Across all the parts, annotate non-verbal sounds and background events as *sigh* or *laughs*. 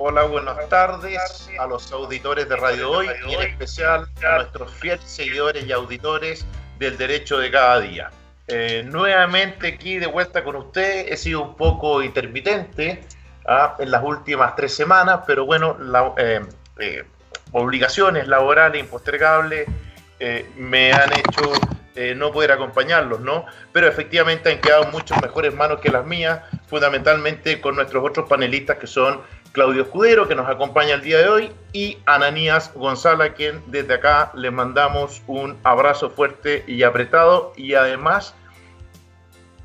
Hola, buenas tardes a los auditores de Radio Hoy y en especial a nuestros fieles seguidores y auditores del Derecho de Cada Día. Eh, nuevamente aquí de vuelta con usted, he sido un poco intermitente ¿ah? en las últimas tres semanas, pero bueno, eh, eh, obligaciones laborales impostergables me han hecho no poder acompañarlos, ¿no? Pero efectivamente han quedado muchas mejores manos que las mías, fundamentalmente con nuestros otros panelistas que son Claudio Escudero, que nos acompaña el día de hoy, y Ananías González, a quien desde acá le mandamos un abrazo fuerte y apretado, y además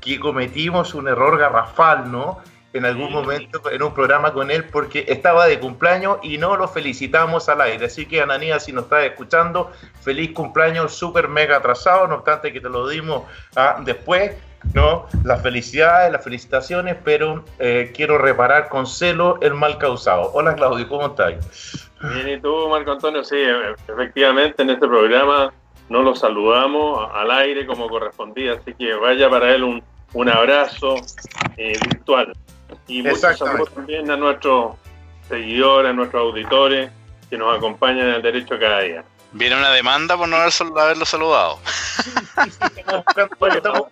que cometimos un error garrafal, ¿no? En algún momento en un programa con él porque estaba de cumpleaños y no lo felicitamos al aire. Así que Ananías, si nos estás escuchando, feliz cumpleaños súper mega atrasado, no obstante que te lo dimos ah, después ¿no? Las felicidades, las felicitaciones, pero eh, quiero reparar con celo el mal causado. Hola Claudio, ¿cómo estás? Bien, ¿y tú, Marco Antonio? Sí, efectivamente en este programa no lo saludamos al aire como correspondía, así que vaya para él un, un abrazo eh, virtual. Y muchos saludos también a nuestros seguidores, a nuestros auditores que nos acompañan en el derecho cada día. Viene una demanda por no haberlo saludado. *laughs* Estamos buscando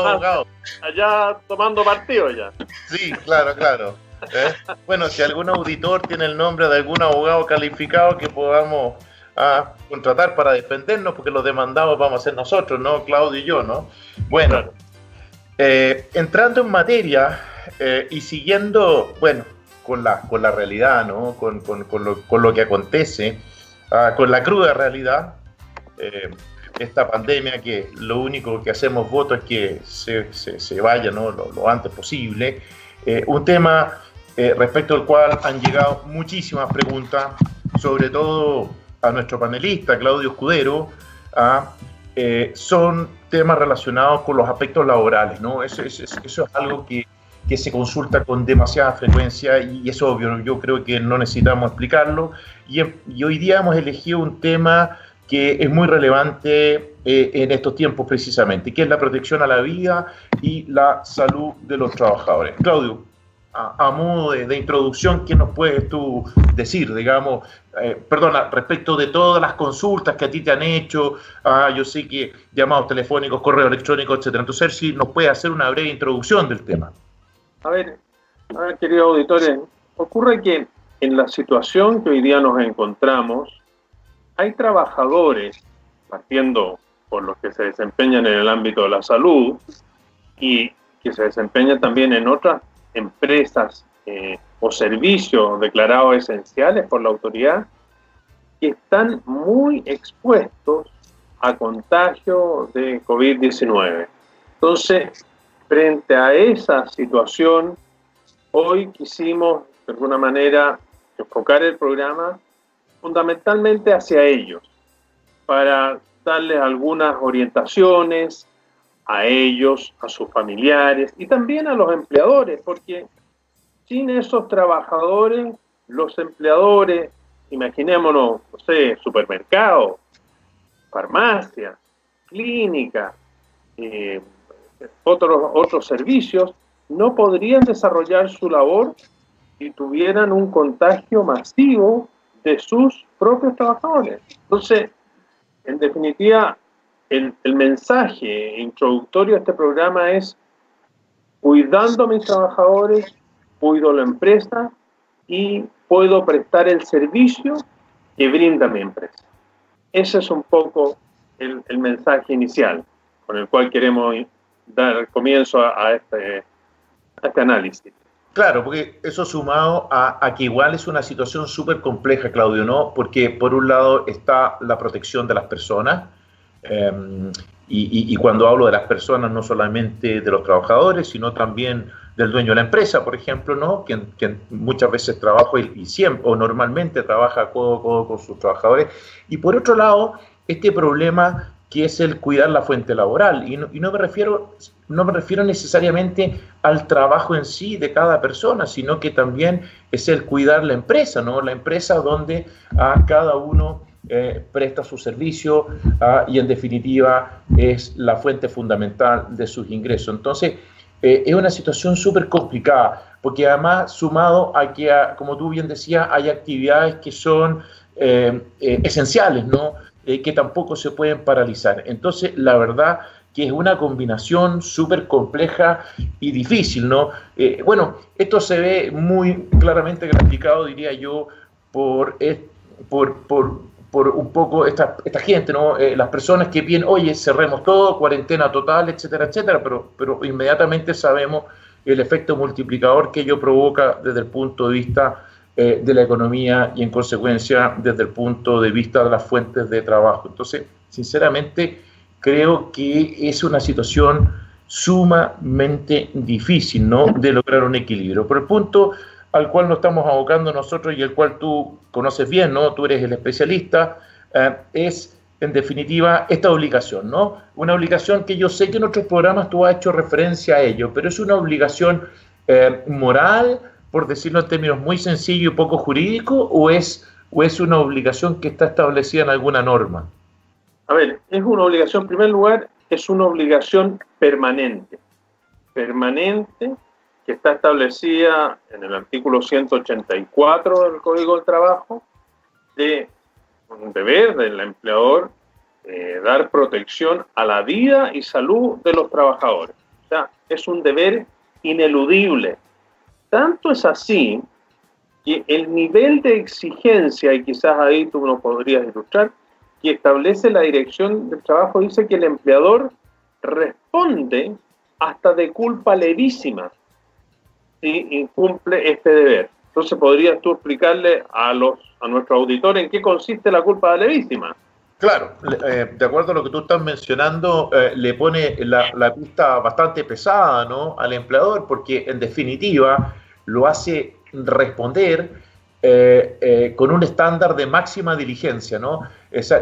abogados. Allá tomando partido ya. Sí, claro, claro. ¿Eh? Bueno, si algún auditor tiene el nombre de algún abogado calificado que podamos ah, contratar para defendernos, porque los demandados vamos a ser nosotros, ¿no? Claudio y yo, ¿no? Bueno, eh, entrando en materia eh, y siguiendo, bueno, con la, con la realidad, ¿no? Con, lo, que acontece, ah, con la cruda realidad esta pandemia que lo único que hacemos voto es que se, se, vaya ¿no? lo, antes posible. Eh, un tema eh, respecto al cual han llegado muchísimas preguntas, sobre todo a nuestro panelista Claudio Escudero, eh, son temas relacionados con los aspectos laborales. ¿no? Eso, eso, eso es algo que, que, se consulta con demasiada frecuencia y es obvio, yo creo que no necesitamos explicarlo. Y, y hoy día hemos elegido un tema que es muy relevante eh, en estos tiempos precisamente, que es la protección a la vida y la salud de los trabajadores. Claudio, a, modo de, introducción, ¿qué nos puedes tú decir, digamos, eh, perdona, respecto de todas las consultas que a ti te han hecho, ah, yo sé que llamados telefónicos, correo electrónico, etcétera. Entonces, si nos puedes hacer una breve introducción del tema. A ver, a ver, queridos auditores, ocurre que en la situación que hoy día nos encontramos, hay trabajadores, partiendo por los que se desempeñan en el ámbito de la salud y que se desempeñan también en otras empresas eh, o servicios declarados esenciales por la autoridad, que están muy expuestos a contagio de COVID-19. Entonces, frente a esa situación, hoy quisimos de alguna manera enfocar el programa fundamentalmente hacia ellos, para darles algunas orientaciones a ellos, a sus familiares y también a los empleadores, porque sin esos trabajadores, los empleadores, imaginémonos, no sé, supermercado, farmacia, clínica, eh, otros, otros servicios, no podrían desarrollar su labor si tuvieran un contagio masivo de sus propios trabajadores. Entonces, en definitiva, el, mensaje introductorio a este programa es cuidando a mis trabajadores, cuido la empresa y puedo prestar el servicio que brinda mi empresa. Ese es un poco el, mensaje inicial con el cual queremos dar comienzo a, este, a este análisis. Claro, porque eso sumado a, que igual es una situación súper compleja, Claudio, ¿no? Porque por un lado está la protección de las personas, em, y, cuando hablo de las personas, no solamente de los trabajadores, sino también del dueño de la empresa, por ejemplo, ¿no? Que, muchas veces trabaja y, siempre, o normalmente trabaja codo a codo con sus trabajadores. Y por otro lado, este problema que es el cuidar la fuente laboral. Y no, me refiero, no me refiero necesariamente al trabajo en sí de cada persona, sino que también es el cuidar la empresa, ¿no? La empresa donde a cada uno eh, presta su servicio ah, y en definitiva es la fuente fundamental de sus ingresos. Entonces, eh, es una situación súper complicada. porque además sumado a que, como tú bien decías, hay actividades que son eh, esenciales, ¿no? Eh, que tampoco se pueden paralizar. Entonces, la verdad que es una combinación súper compleja y difícil, ¿no? bueno, esto se ve muy claramente graficado, diría yo, por, por, por, por un poco esta, esta gente, ¿no? las personas que vienen, oye, cerremos todo, cuarentena total, etcétera, etcétera, pero, pero inmediatamente sabemos el efecto multiplicador que ello provoca desde el punto de vista eh, de la economía y en consecuencia desde el punto de vista de las fuentes de trabajo. Entonces, sinceramente, creo que es una situación sumamente difícil, ¿no? De lograr un equilibrio. Por el punto al cual nos estamos abocando nosotros y el cual tú conoces bien, ¿no? Tú eres el especialista, eh, es en definitiva esta obligación, ¿no? Una obligación que yo sé que en otros programas tú has hecho referencia a ello, pero es una obligación eh, moral, por decirlo en términos muy sencillos y poco jurídicos, o es, o es una obligación que está establecida en alguna norma? A ver, es una obligación, en primer lugar, es una obligación permanente, permanente que está establecida en el artículo 184 del Código del Trabajo, de un deber del empleador eh, dar protección a la vida y salud de los trabajadores. O sea, es un deber ineludible, tanto es así que el nivel de exigencia, y quizás ahí tú nos podrías ilustrar, que establece la dirección del trabajo dice que el empleador responde hasta de culpa levísima si incumple este deber. Entonces, ¿podrías tú explicarle a, los, a nuestro auditor en qué consiste la culpa levísima? Claro, eh, de acuerdo a lo que tú estás mencionando, eh, le pone la, la, pista bastante pesada ¿no? al empleador, porque en definitiva lo hace responder eh, eh, con un estándar de máxima diligencia, ¿no?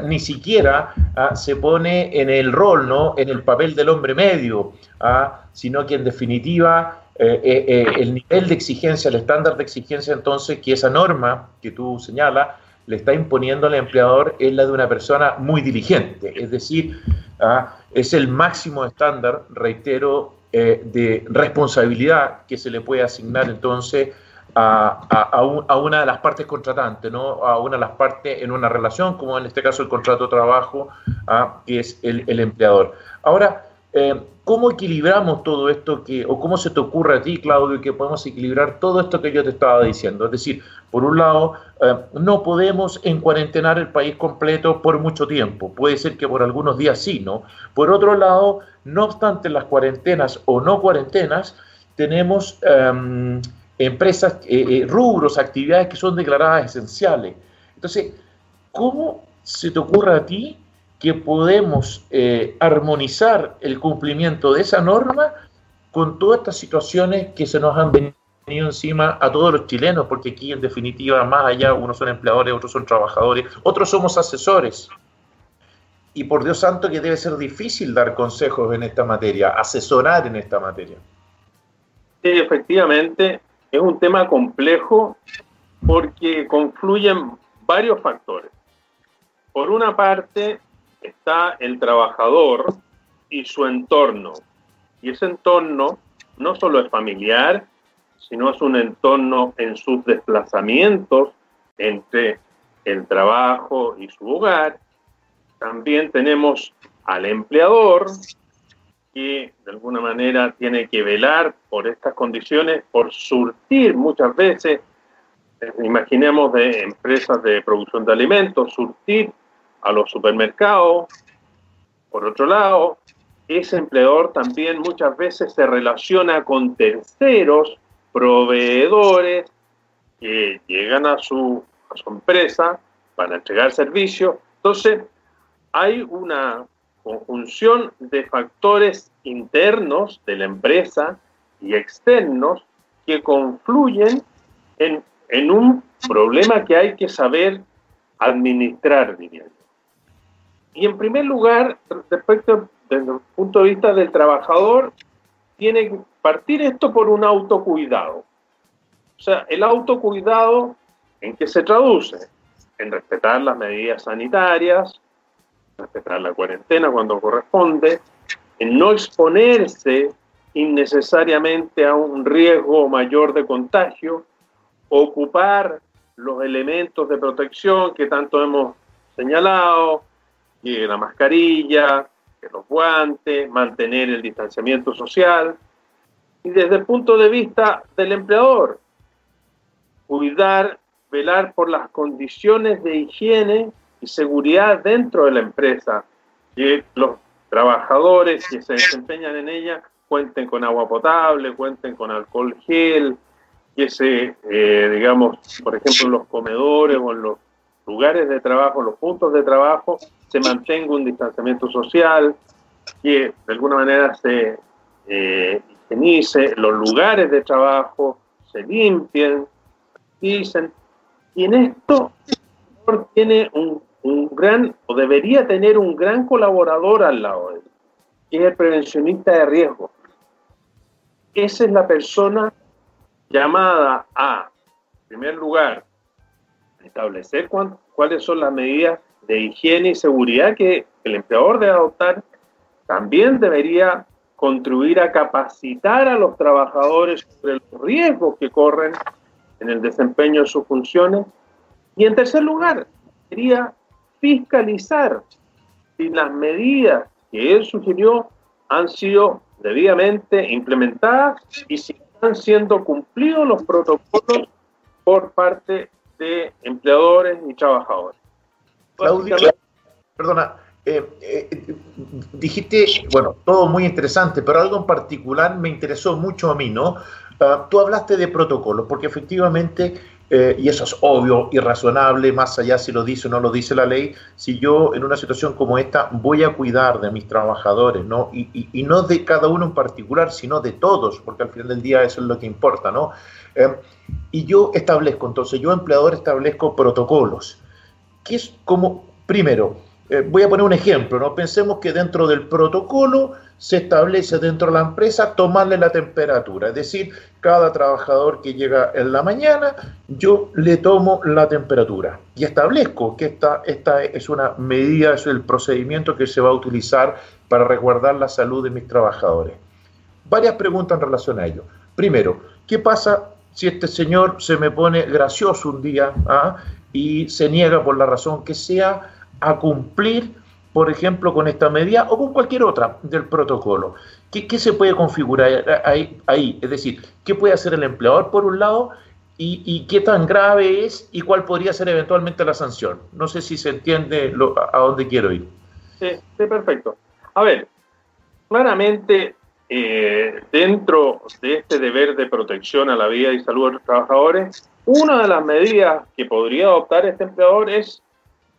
Ni siquiera ah, se pone en el rol, ¿no? En el papel del hombre medio, ah, sino que en definitiva eh, el nivel de exigencia, el estándar de exigencia entonces que esa norma que tú señalas le está imponiendo al empleador es la de una persona muy diligente, es decir, ah, es el máximo estándar, reitero, eh, de responsabilidad que se le puede asignar entonces a, a, una de las partes contratantes, ¿no? a una de las partes en una relación, como en este caso el contrato de trabajo, que es el, el empleador. Ahora, eh, ¿Cómo equilibramos todo esto que, o cómo se te ocurre a ti, Claudio, que podemos equilibrar todo esto que yo te estaba diciendo? Es decir, por un lado, eh, no podemos encuarentenar el país completo por mucho tiempo. Puede ser que por algunos días sí, ¿no? Por otro lado, no obstante las cuarentenas o no cuarentenas, tenemos em, empresas, eh, eh, rubros, actividades que son declaradas esenciales. Entonces, ¿cómo se te ocurre a ti que podemos eh, armonizar el cumplimiento de esa norma con todas estas situaciones que se nos han venido encima a todos los chilenos, porque aquí en definitiva, más allá, unos son empleadores, otros son trabajadores, otros somos asesores. Y por Dios santo que debe ser difícil dar consejos en esta materia, asesorar en esta materia. Sí, efectivamente, es un tema complejo porque confluyen varios factores. Por una parte, está el trabajador y su entorno. Y ese entorno no solo es familiar, sino es un entorno en sus desplazamientos entre el trabajo y su hogar. También tenemos al empleador, que de alguna manera tiene que velar por estas condiciones, por surtir muchas veces, imaginemos de empresas de producción de alimentos, surtir a los supermercados. Por otro lado, ese empleador también muchas veces se relaciona con terceros, proveedores, que llegan a su, a su empresa para entregar servicios. Entonces, hay una conjunción de factores internos de la empresa y externos que confluyen en, en un problema que hay que saber administrar, diría y en primer lugar, respecto desde el punto de vista del trabajador, tiene que partir esto por un autocuidado. O sea, el autocuidado, ¿en qué se traduce? En respetar las medidas sanitarias, respetar la cuarentena cuando corresponde, en no exponerse innecesariamente a un riesgo mayor de contagio, ocupar los elementos de protección que tanto hemos señalado, que la mascarilla, que los guantes, mantener el distanciamiento social. Y desde el punto de vista del empleador, cuidar, velar por las condiciones de higiene y seguridad dentro de la empresa, que los trabajadores que se desempeñan en ella cuenten con agua potable, cuenten con alcohol gel, que se, eh, digamos, por ejemplo, en los comedores o en los lugares de trabajo, los puntos de trabajo, se mantenga un distanciamiento social, que de alguna manera se eh, higienice, los lugares de trabajo se limpien, dicen, y en esto tiene un, un, gran, o debería tener un gran colaborador al lado de él, que es el prevencionista de riesgo. Esa es la persona llamada a, en primer lugar, establecer cuáles son las medidas de higiene y seguridad que el empleador debe adoptar, también debería contribuir a capacitar a los trabajadores sobre los riesgos que corren en el desempeño de sus funciones. Y en tercer lugar, debería fiscalizar si las medidas que él sugirió han sido debidamente implementadas y si están siendo cumplidos los protocolos por parte de empleadores y trabajadores. Claudia, perdona, eh, eh, dijiste, bueno, todo muy interesante, pero algo en particular me interesó mucho a mí, ¿no? Ah, tú hablaste de protocolos, porque efectivamente, eh, y eso es obvio y razonable, más allá si lo dice o no lo dice la ley, si yo en una situación como esta voy a cuidar de mis trabajadores, ¿no? Y, y, no de cada uno en particular, sino de todos, porque al final del día eso es lo que importa, ¿no? y yo establezco, entonces yo empleador establezco protocolos, que es como, primero, eh, voy a poner un ejemplo, ¿no? Pensemos que dentro del protocolo se establece dentro de la empresa tomarle la temperatura, es decir, cada trabajador que llega en la mañana, yo le tomo la temperatura y establezco que esta, esta es una medida, es el procedimiento que se va a utilizar para resguardar la salud de mis trabajadores. Varias preguntas en relación a ello. Primero, ¿qué pasa si este señor se me pone gracioso un día ¿ah? y se niega por la razón que sea a cumplir, por ejemplo, con esta medida o con cualquier otra del protocolo? ¿Qué, se puede configurar ahí, Es decir, ¿qué puede hacer el empleador por un lado y, y, qué tan grave es y cuál podría ser eventualmente la sanción? No sé si se entiende lo, a, a dónde quiero ir. Sí, sí, perfecto. A ver, claramente eh, dentro de este deber de protección a la vida y salud de los trabajadores, una de las medidas que podría adoptar este empleador es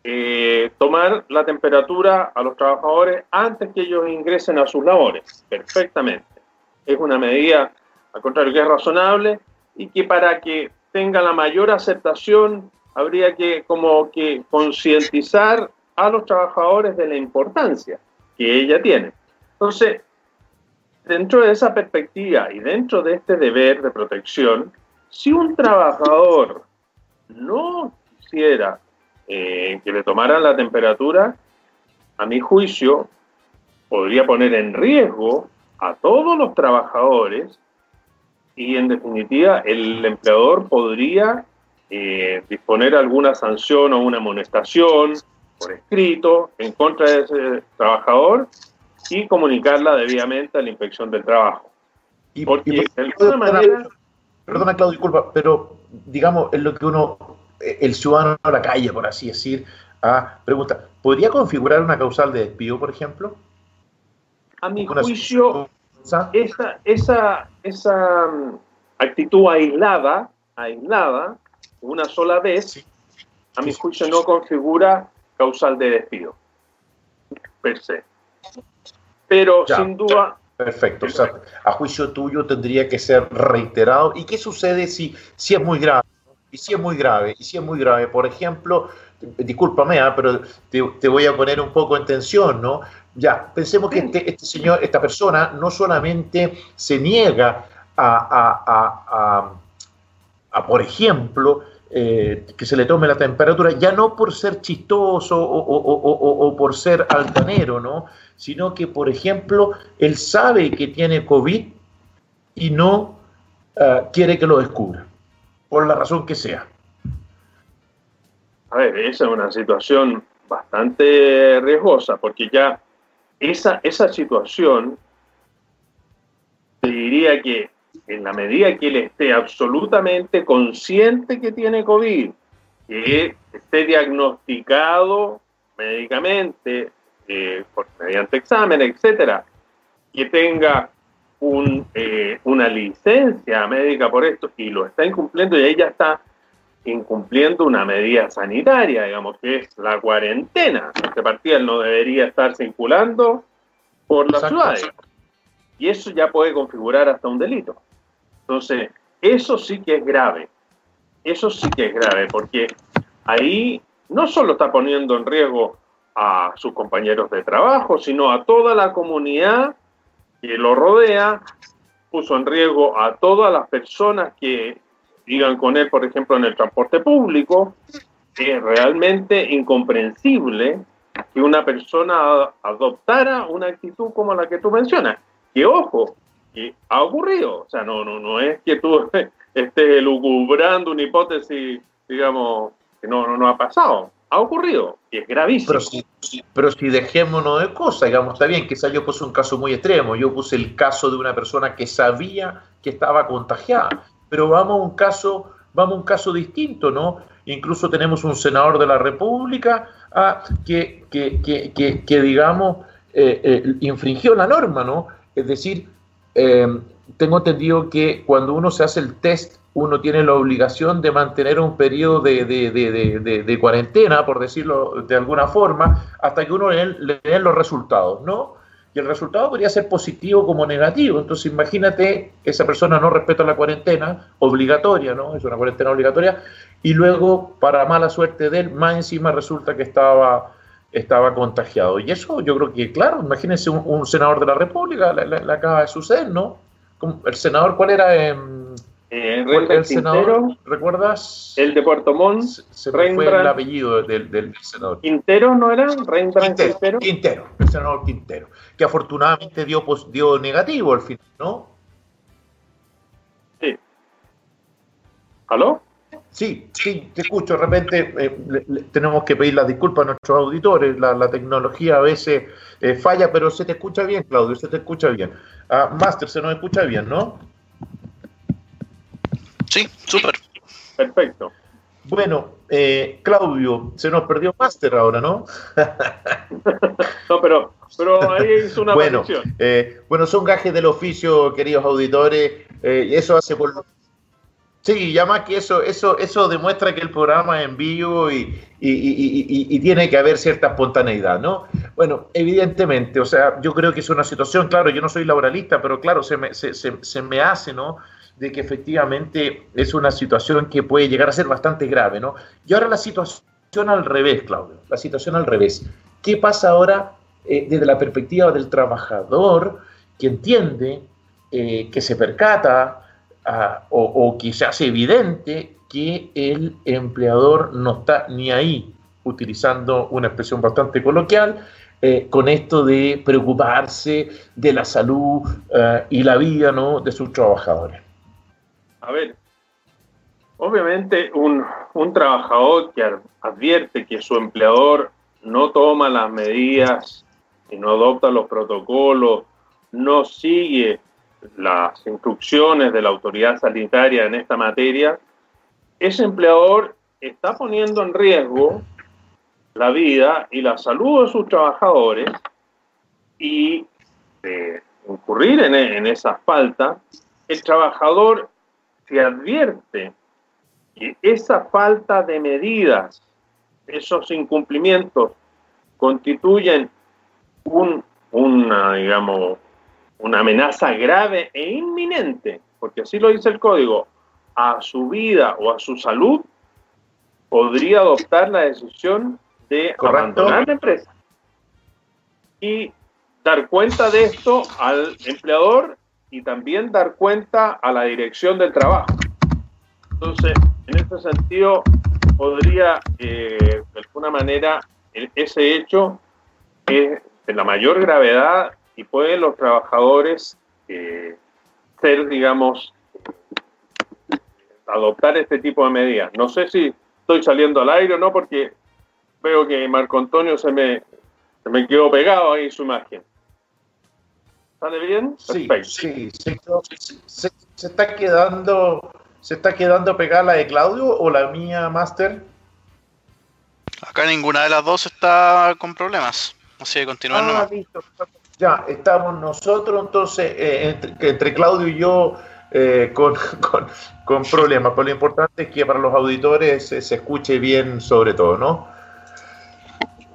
eh, tomar la temperatura a los trabajadores antes que ellos ingresen a sus labores, perfectamente. Es una medida, al contrario, que es razonable y que para que tenga la mayor aceptación habría que como que concientizar a los trabajadores de la importancia que ella tiene. Entonces, dentro de esa perspectiva y dentro de este deber de protección, si un trabajador no quisiera eh, que le tomaran la temperatura, a mi juicio, podría poner en riesgo a todos los trabajadores y en definitiva el empleador podría eh, disponer alguna sanción o una amonestación por escrito en contra de ese trabajador y comunicarla debidamente a la inspección del trabajo. Y, Porque y, de alguna manera... Perdona, Claudio, disculpa, pero digamos, es lo que uno, el ciudadano a la calle, por así decir, a, pregunta, ¿podría configurar una causal de despido, por ejemplo? A mi juicio, esa, esa, esa mm, actitud aislada, aislada, una sola vez, sí. a mi juicio no configura causal de despido, per se pero ya, sin duda... Perfecto, o sea, a juicio tuyo tendría que ser reiterado. ¿Y qué sucede si, si es muy grave? Y si es muy grave, y si es muy grave, por ejemplo, discúlpame, ¿eh? pero te, te, voy a poner un poco en tensión, ¿no? Ya, pensemos que este, este señor, esta persona, no solamente se niega a, a, a, a, a por ejemplo, eh, que se le tome la temperatura, ya no por ser chistoso o, o, o, o, por ser altanero, ¿no? sino que, por ejemplo, él sabe que tiene COVID y no eh, quiere que lo descubra, por la razón que sea. A ver, esa es una situación bastante riesgosa, porque ya esa, esa situación, te diría que en la medida que él esté absolutamente consciente que tiene COVID, que esté diagnosticado médicamente, eh, mediante examen, etcétera, que tenga un, eh, una licencia médica por esto y lo está incumpliendo y ahí ya está incumpliendo una medida sanitaria, digamos, que es la cuarentena. Partida él no debería estar circulando por las ciudades. Y eso ya puede configurar hasta un delito. Entonces, eso sí que es grave. Eso sí que es grave, porque ahí no solo está poniendo en riesgo a sus compañeros de trabajo, sino a toda la comunidad que lo rodea, puso en riesgo a todas las personas que digan con él, por ejemplo, en el transporte público. Es realmente incomprensible que una persona adoptara una actitud como la que tú mencionas. Que ojo, que ha ocurrido. O sea, no, no, no es que tú *laughs* estés lucubrando una hipótesis, digamos, que no, no, no ha pasado ha ocurrido y es gravísimo. Pero si, dejémonos de cosas, digamos, está bien, quizás yo puse un caso muy extremo, yo puse el caso de una persona que sabía que estaba contagiada, pero vamos a un caso, vamos a un caso distinto, ¿no? Incluso tenemos un senador de la República ah, que, que, que, que, digamos, eh, eh, infringió la norma, ¿no? Es decir, eh, tengo entendido que cuando uno se hace el test uno tiene la obligación de mantener un periodo de, cuarentena, por decirlo de alguna forma, hasta que uno le, den los resultados, ¿no? Y el resultado podría ser positivo como negativo. Entonces, imagínate, esa persona no respeta la cuarentena obligatoria, ¿no? Es una cuarentena obligatoria. Y luego, para mala suerte de él, más encima resulta que estaba, estaba contagiado. Y eso yo creo que, claro, imagínense un, senador de la República, le, acaba de suceder, ¿no? ¿El senador cuál era? Eh, el senador, ¿recuerdas? El de Puerto Montt. Se, fue el apellido del, senador. ¿Quintero no era? Rembrandt Quintero, Quintero. el senador Quintero, que afortunadamente dio, dio negativo al final, ¿no? Sí. ¿Aló? Sí, sí, te escucho. De repente eh, tenemos que pedir las disculpas a nuestros auditores. La, tecnología a veces eh, falla, pero se te escucha bien, Claudio, se te escucha bien. Ah, Master, se nos escucha bien, ¿no? Sí, súper. Perfecto. Bueno, eh, Claudio, se nos perdió Master ahora, ¿no? *laughs* no, pero, pero ahí hizo una bueno, eh, bueno, son gajes del oficio, queridos auditores. Eh, eso hace por... Sí, ya más que eso, eso, eso demuestra que el programa es en vivo y, y, tiene que haber cierta espontaneidad, ¿no? Bueno, evidentemente, o sea, yo creo que es una situación, claro, yo no soy laboralista, pero claro, se me, se, se, se me hace, ¿no? de que efectivamente es una situación que puede llegar a ser bastante grave, ¿no? Y ahora la situación al revés, Claudio, la situación al revés. ¿Qué pasa ahora eh, desde la perspectiva del trabajador que entiende, eh, que se percata ah, o, que se hace evidente que el empleador no está ni ahí, utilizando una expresión bastante coloquial, eh, con esto de preocuparse de la salud y la vida ¿no? de sus trabajadores? A ver, obviamente un, trabajador que advierte que su empleador no toma las medidas y no adopta los protocolos, no sigue las instrucciones de la autoridad sanitaria en esta materia, ese empleador está poniendo en riesgo la vida y la salud de sus trabajadores y de incurrir en, en esa falta, el trabajador se advierte que esa falta de medidas, esos incumplimientos, constituyen un, una, digamos, una amenaza grave e inminente, porque así lo dice el código, a su vida o a su salud, podría adoptar la decisión de abandonar la empresa y dar cuenta de esto al empleador y también dar cuenta a la dirección del trabajo. Entonces, en este sentido, podría, eh, de alguna manera, ese hecho es de la mayor gravedad y pueden los trabajadores eh, ser, digamos, adoptar este tipo de medidas. No sé si estoy saliendo al aire o no, porque veo que Marco Antonio se me, se me quedó pegado ahí su imagen. ¿Sale bien? Sí, sí, se, está quedando, se está quedando pegada la de Claudio o la mía, Master. Acá ninguna de las dos está con problemas. Así que continuando. Ah, ya, estamos nosotros entonces, eh, entre, Claudio y yo, eh, con, *laughs* con, problemas. Pero lo importante es que para los auditores se, escuche bien sobre todo, ¿no?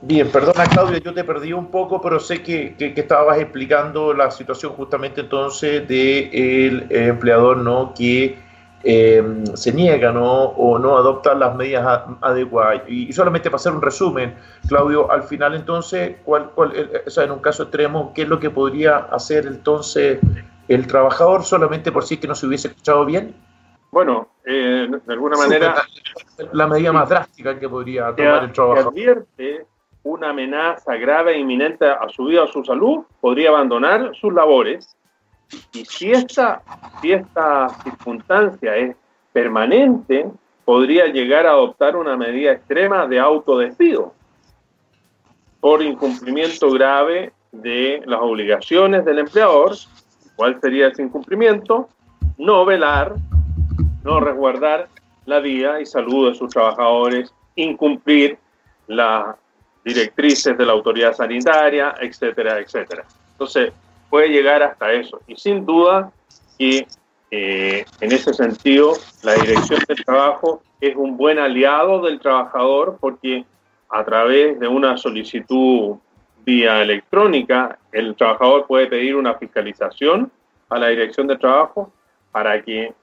Bien, perdona Claudio, yo te perdí un poco, pero sé que, que, estabas explicando la situación justamente entonces del de empleador, ¿no? Que eh, se niega ¿no? o no adopta las medidas adecuadas. Y, solamente para hacer un resumen, Claudio, al final entonces, ¿cuál, cuál, eh, o sea, en un caso extremo, ¿qué es lo que podría hacer entonces el trabajador solamente por si que no se hubiese escuchado bien? Bueno, eh, de alguna manera... La, medida más drástica que podría tomar el trabajador. advierte una amenaza grave e inminente a su vida o a su salud, podría abandonar sus labores y si esta, si circunstancia es permanente, podría llegar a adoptar una medida extrema de autodespido por incumplimiento grave de las obligaciones del empleador. ¿Cuál sería ese incumplimiento? No velar, no resguardar la vida y salud de sus trabajadores, incumplir las directrices de la autoridad sanitaria, etcétera, etcétera. Entonces, puede llegar hasta eso. Y sin duda que eh, en ese sentido la dirección del trabajo es un buen aliado del trabajador porque a través de una solicitud vía electrónica el trabajador puede pedir una fiscalización a la dirección del trabajo para que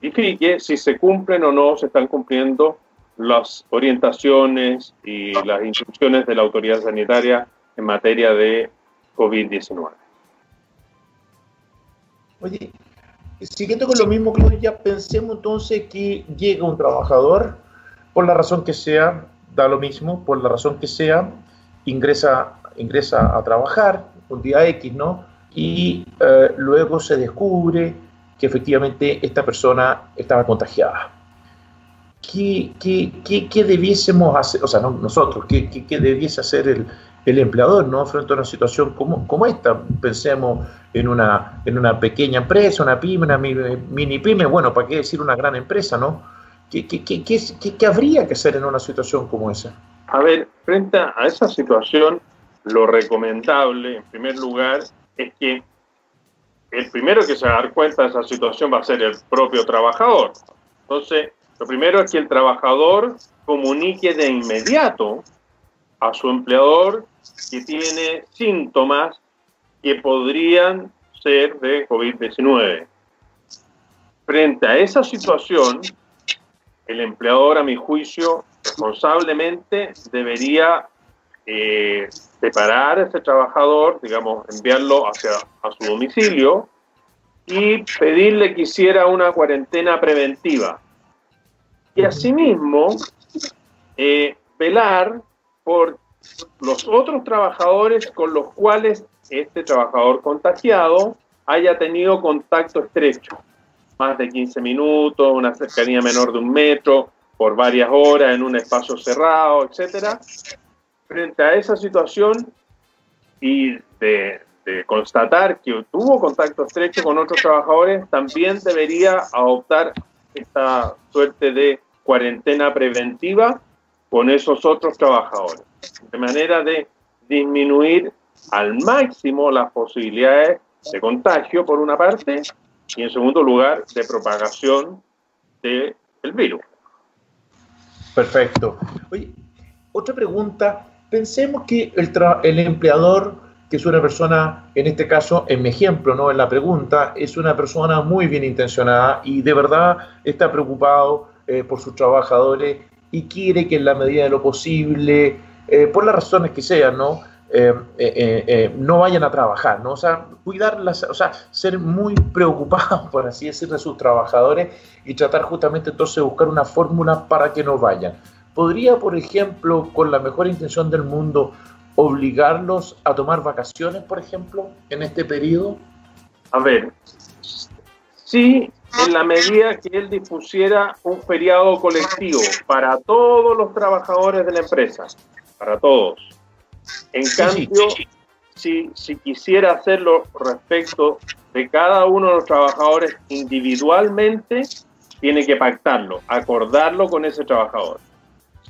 verifique si se cumplen o no se están cumpliendo las orientaciones y las instrucciones de la autoridad sanitaria en materia de COVID-19. Oye, siguiendo con lo mismo, Claudia, ya pensemos entonces que llega un trabajador, por la razón que sea, da lo mismo, por la razón que sea, ingresa, ingresa a trabajar un día X, ¿no? Y eh, luego se descubre que efectivamente esta persona estaba contagiada. ¿Qué, qué, qué, debiésemos hacer? O sea, no, nosotros, ¿qué, qué, debiese hacer el, el empleador no frente a una situación como, como esta. Pensemos en una, en una pequeña empresa, una pyme, una mini pyme, bueno, ¿para qué decir una gran empresa, no? ¿Qué, qué, qué, qué habría que hacer en una situación como esa? A ver, frente a esa situación, lo recomendable, en primer lugar, es que el primero que se va a dar cuenta de esa situación va a ser el propio trabajador. Entonces, lo primero es que el trabajador comunique de inmediato a su empleador que tiene síntomas que podrían ser de COVID-19. Frente a esa situación, el empleador, a mi juicio, responsablemente debería eh, separar a ese trabajador, digamos, enviarlo hacia a su domicilio y pedirle que hiciera una cuarentena preventiva. Y asimismo, eh, velar por los otros trabajadores con los cuales este trabajador contagiado haya tenido contacto estrecho, más de 15 minutos, una cercanía menor de un metro, por varias horas en un espacio cerrado, etcétera. Frente a esa situación y de, de constatar que tuvo contacto estrecho con otros trabajadores, también debería adoptar esta suerte de cuarentena preventiva con esos otros trabajadores, de manera de disminuir al máximo las posibilidades de contagio, por una parte, y en segundo lugar, de propagación del virus. Perfecto. Oye, otra pregunta. Pensemos que el, el empleador, que es una persona, en este caso, en mi ejemplo, no en la pregunta, es una persona muy bien intencionada y de verdad está preocupado eh, por sus trabajadores y quiere que en la medida de lo posible, eh, por las razones que sean, ¿no? Eh, eh, no vayan a trabajar, ¿no? O sea, cuidarlas, o sea, ser muy preocupados, *laughs* por así decirlo, de sus trabajadores y tratar justamente entonces de buscar una fórmula para que no vayan. ¿Podría, por ejemplo, con la mejor intención del mundo, obligarlos a tomar vacaciones, por ejemplo, en este periodo? A ver, Sí, en la medida que él dispusiera un feriado colectivo para todos los trabajadores de la empresa, para todos. En cambio, Si, si quisiera hacerlo respecto de cada uno de los trabajadores individualmente, tiene que pactarlo, acordarlo con ese trabajador.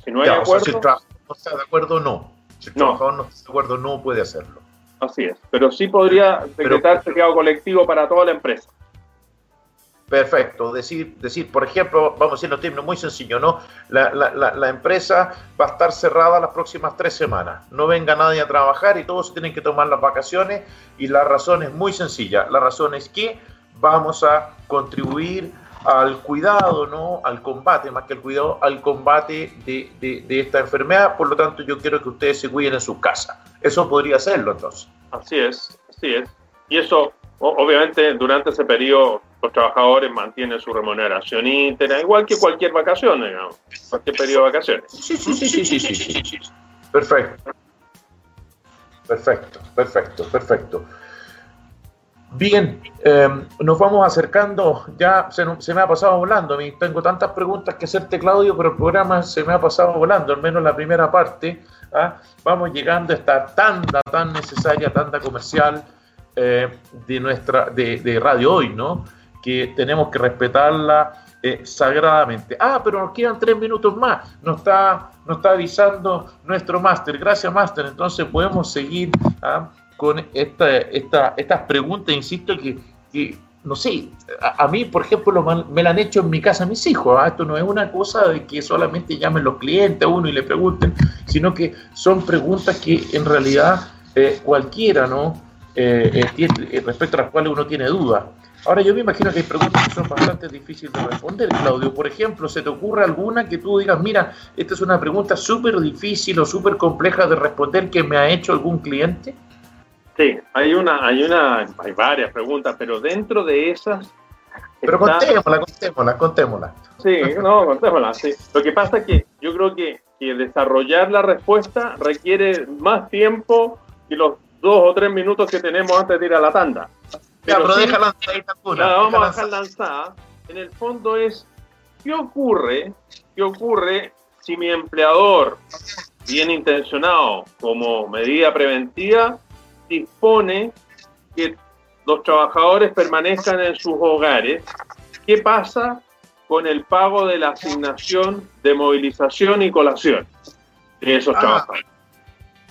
Si no hay acuerdo, si el trabajador no está de acuerdo, no. Si el trabajador no está de acuerdo, no puede hacerlo. Así es, pero sí podría decretar feriado colectivo para toda la empresa. Perfecto. Decir, decir, por ejemplo, vamos a decir en términos muy sencillo, ¿no? La, la, empresa va a estar cerrada las próximas tres semanas. No venga nadie a trabajar y todos tienen que tomar las vacaciones. Y la razón es muy sencilla. La razón es que vamos a contribuir al cuidado, ¿no? Al combate, más que el cuidado, al combate de, de, esta enfermedad. Por lo tanto, yo quiero que ustedes se cuiden en sus casas. Eso podría serlo entonces. Así es, así es. Y eso, obviamente, durante ese periodo los trabajadores mantienen su remuneración íntegra, igual que cualquier vacación, digamos, cualquier periodo de vacaciones. Sí, sí, sí, sí, sí, sí, sí. Perfecto. Perfecto, perfecto, perfecto. Bien, eh, nos vamos acercando, ya se, se, me ha pasado volando, tengo tantas preguntas que hacerte Claudio, pero el programa se me ha pasado volando, al menos la primera parte. ¿ah? Vamos llegando a esta tanda tan necesaria, tanda comercial eh, de nuestra de, de Radio Hoy, ¿no? Que tenemos que respetarla eh, sagradamente. Ah, pero nos quedan tres minutos más. Nos está, nos está avisando nuestro máster. Gracias, máster. Entonces podemos seguir ah, con esta, esta, estas preguntas. Insisto que, no sé, a, mí, por ejemplo, me la han hecho en mi casa mis hijos. ¿ah? Esto no es una cosa de que solamente llamen los clientes a uno y le pregunten, sino que son preguntas que en realidad eh, cualquiera, ¿no? Eh, respecto a las cuales uno tiene dudas. Ahora yo me imagino que hay preguntas que son bastante difíciles de responder, Claudio. Por ejemplo, ¿se te ocurre alguna que tú digas, mira, esta es una pregunta súper difícil o súper compleja de responder que me ha hecho algún cliente? Sí, hay una, hay una, hay varias preguntas, pero dentro de esas. Pero contémosla, contémosla, contémosla. Sí, no, contémosla, sí. Lo que pasa es que yo creo que, que desarrollar la respuesta requiere más tiempo que los dos o tres minutos que tenemos antes de ir a la tanda. Pero, déjala vamos a dejar lanzada. En el fondo es, ¿qué ocurre? ¿Qué ocurre si mi empleador, bien intencionado como medida preventiva, dispone que los trabajadores permanezcan en sus hogares? ¿Qué pasa con el pago de la asignación de movilización y colación de esos ah. trabajadores?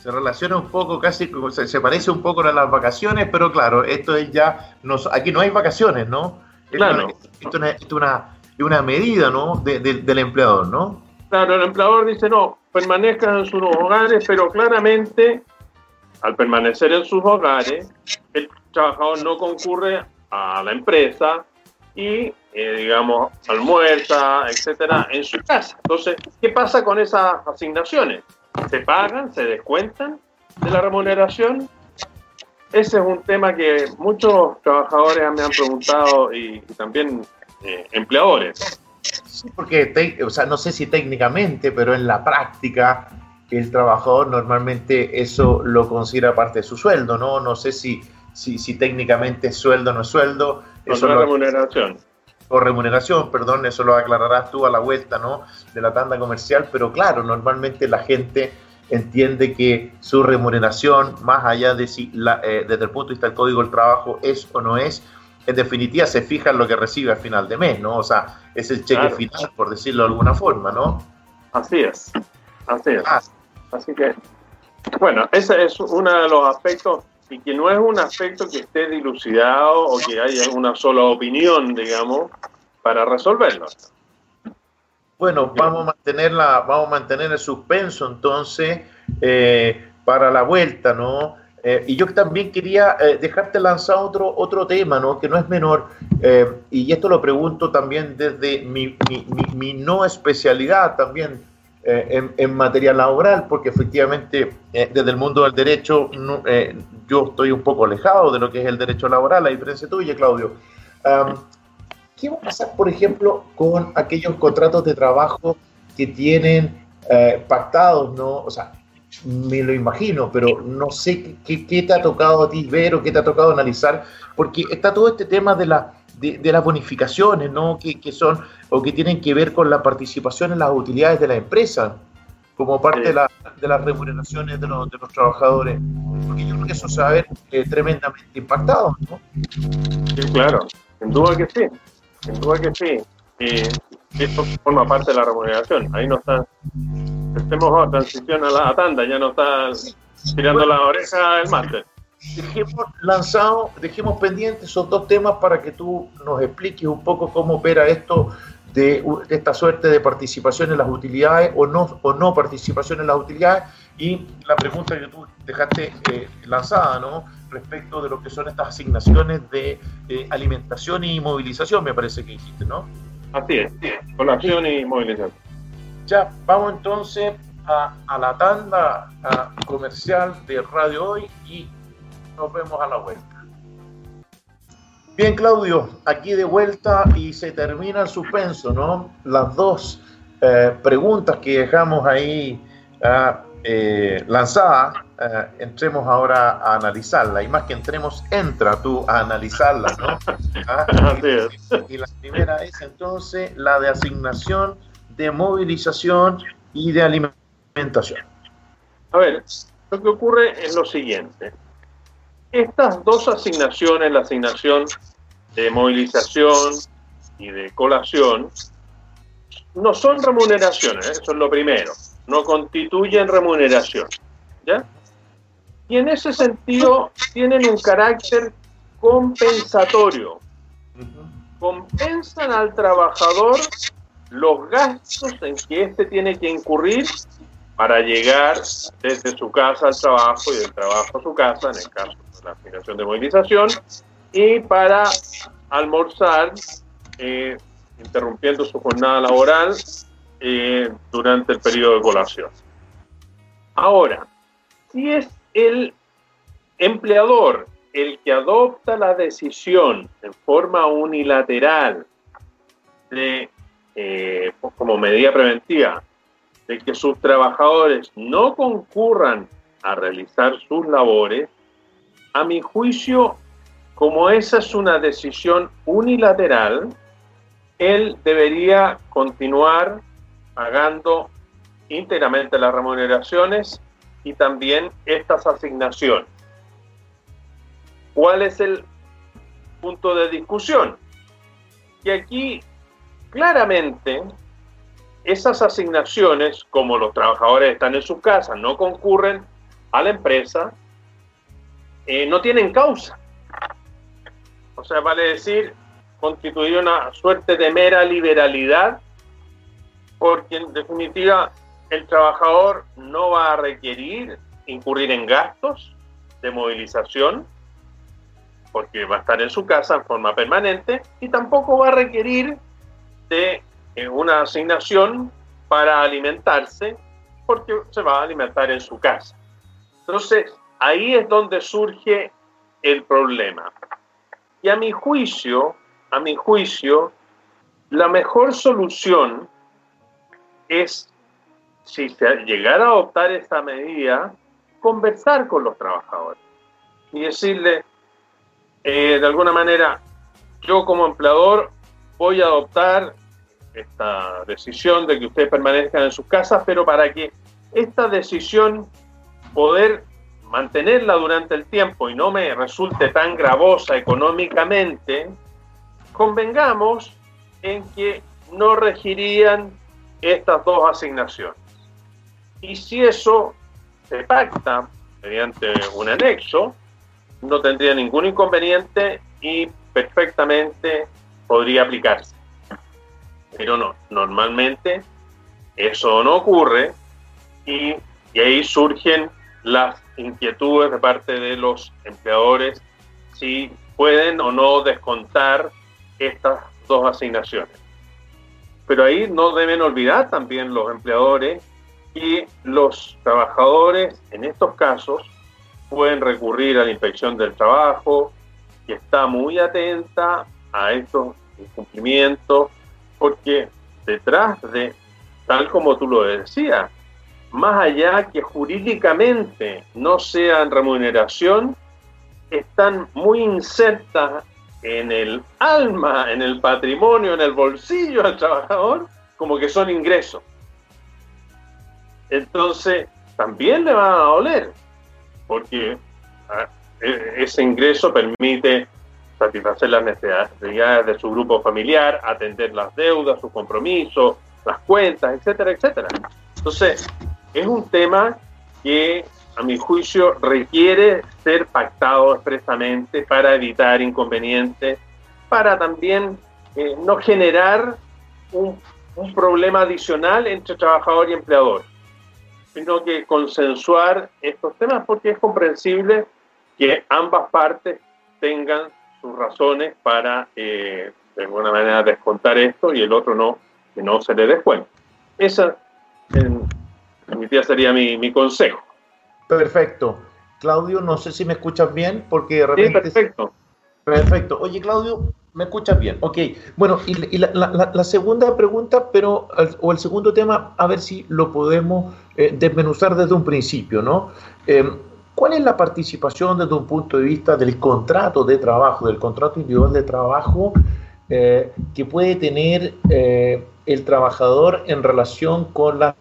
Se relaciona un poco, casi se, se, parece un poco a las vacaciones, pero claro, esto es ya, aquí no hay vacaciones, ¿no? Claro. Esto, es una, una, medida, ¿no? del empleador, ¿no? Claro, el empleador dice, no, permanezcan en sus hogares, pero claramente, al permanecer en sus hogares, el trabajador no concurre a la empresa y, eh, digamos, almuerza, etcétera, en su casa. Entonces, ¿qué pasa con esas asignaciones? Se pagan, se descuentan de la remuneración. Ese es un tema que muchos trabajadores me han preguntado y, también eh, empleadores. Sí, porque, o sea, no sé si técnicamente, pero en la práctica el trabajador normalmente eso lo considera parte de su sueldo, ¿no? No sé si, si, si técnicamente es sueldo o no es sueldo. Eso es remuneración o remuneración, perdón, eso lo aclararás tú a la vuelta, ¿no? De la tanda comercial, pero claro, normalmente la gente entiende que su remuneración, más allá de si la, eh, desde el punto de vista del código del trabajo es o no es, en definitiva se fija en lo que recibe al final de mes, ¿no? O sea, es el cheque final, por decirlo de alguna forma, ¿no? Así es, así es. Ah. Así que, bueno, ese es uno de los aspectos y que no es un aspecto que esté dilucidado o que haya una sola opinión, digamos, para resolverlo. Bueno, vamos a mantener vamos a mantener el suspenso entonces eh, para la vuelta, ¿no? Eh, y yo también quería eh, dejarte lanzar otro, otro tema, ¿no? Que no es menor, y esto lo pregunto también desde mi, mi, mi no especialidad también eh, en, materia laboral, porque efectivamente eh, desde el mundo del derecho eh, yo estoy un poco alejado de lo que es el derecho laboral, a diferencia tuya, Claudio. ¿Qué va a pasar, por ejemplo, con aquellos contratos de trabajo que tienen pactados, ¿no? O sea, me lo imagino, pero no sé qué, qué, te ha tocado a ti ver o qué te ha tocado analizar, porque está todo este tema de, la, de, las bonificaciones, ¿no? Que, que, son o que tienen que ver con la participación en las utilidades de la empresa, como parte de, la, de, las remuneraciones de los, de los, trabajadores, porque yo creo que eso se va a ver eh, tremendamente impactado, ¿no? Sí, claro, sin duda que sí, sin duda que sí. Y esto forma parte de la remuneración. Ahí no está. Estemos a transición a la tanda, ya no está tirando la oreja el máster. Dejemos lanzado, dejemos pendientes esos dos temas para que tú nos expliques un poco cómo opera esto de, esta suerte de participación en las utilidades o no, o no participación en las utilidades y la pregunta que tú dejaste eh, lanzada, ¿no? Respecto de lo que son estas asignaciones de eh, alimentación y movilización, me parece que dijiste, ¿no? Así es, con acción y movilización. Ya, vamos entonces a, la tanda comercial de Radio Hoy y nos vemos a la vuelta. Bien, Claudio, aquí de vuelta y se termina el suspenso, ¿no? Las dos eh, preguntas que dejamos ahí ah, eh, lanzadas, eh, entremos ahora a analizarla. Y más que entremos, entra tú a analizarla, ¿no? *laughs* Ah, y, la primera es entonces la de asignación, de movilización y de alimentación. A ver, lo que ocurre es lo siguiente. Estas dos asignaciones, la asignación de movilización y de colación, no son remuneraciones, ¿eh? eso es lo primero, no constituyen remuneración. ¿ya? Y en ese sentido tienen un carácter compensatorio. Compensan al trabajador los gastos en que éste tiene que incurrir para llegar desde su casa al trabajo y del trabajo a su casa, en el caso de la asignación de movilización, y para almorzar, eh, interrumpiendo su jornada laboral eh, durante el periodo de colación. Ahora, si es el empleador el que adopta la decisión en forma unilateral de, eh, como medida preventiva de que sus trabajadores no concurran a realizar sus labores, a mi juicio, como esa es una decisión unilateral, él debería continuar pagando íntegramente las remuneraciones y también estas asignaciones. ¿Cuál es el punto de discusión? Que aquí claramente esas asignaciones, como los trabajadores están en sus casas, no concurren a la empresa, eh, no tienen causa. O sea, vale decir, constituye una suerte de mera liberalidad, porque en definitiva el trabajador no va a requerir incurrir en gastos de movilización, porque va a estar en su casa en forma permanente, y tampoco va a requerir de eh, una asignación para alimentarse, porque se va a alimentar en su casa. Entonces, ahí es donde surge el problema. Y a mi juicio, a mi juicio, la mejor solución es si se llegara a adoptar esta medida, conversar con los trabajadores y decirle, eh, de alguna manera, yo como empleador voy a adoptar esta decisión de que ustedes permanezcan en sus casas, pero para que esta decisión poder mantenerla durante el tiempo y no me resulte tan gravosa económicamente, convengamos en que no regirían estas dos asignaciones. Y si eso se pacta mediante un anexo, no tendría ningún inconveniente y perfectamente podría aplicarse. Pero no, normalmente eso no ocurre y, ahí surgen las inquietudes de parte de los empleadores si pueden o no descontar estas dos asignaciones. Pero ahí no deben olvidar también los empleadores y los trabajadores en estos casos pueden recurrir a la inspección del trabajo, que está muy atenta a estos incumplimientos, porque detrás de, tal como tú lo decías, más allá que jurídicamente no sean remuneración, están muy insertas en el alma, en el patrimonio, en el bolsillo del trabajador, como que son ingresos. Entonces, también le van a doler, porque ah, e, ese ingreso permite satisfacer las necesidades de su grupo familiar, atender las deudas, sus compromisos, las cuentas, etcétera, etcétera. Entonces, es un tema que, a mi juicio, requiere ser pactado expresamente para evitar inconvenientes, para también eh, no generar un, un problema adicional entre trabajador y empleador, sino que consensuar estos temas porque es comprensible que ambas partes tengan sus razones para, eh, de alguna manera, descontar esto y el otro no, que no se le descuente. Esa, en, mi tía, sería mi, mi, consejo. Perfecto. Claudio, no sé si me escuchas bien, porque de repente... Sí, perfecto. Perfecto. Oye, Claudio, ¿me escuchas bien? Ok. Bueno, y, la, la, la, segunda pregunta, pero, o el segundo tema, a ver si lo podemos eh, desmenuzar desde un principio, ¿no? Eh, ¿Cuál es la participación desde un punto de vista del contrato de trabajo, del contrato individual de trabajo eh, que puede tener eh, el trabajador en relación con la...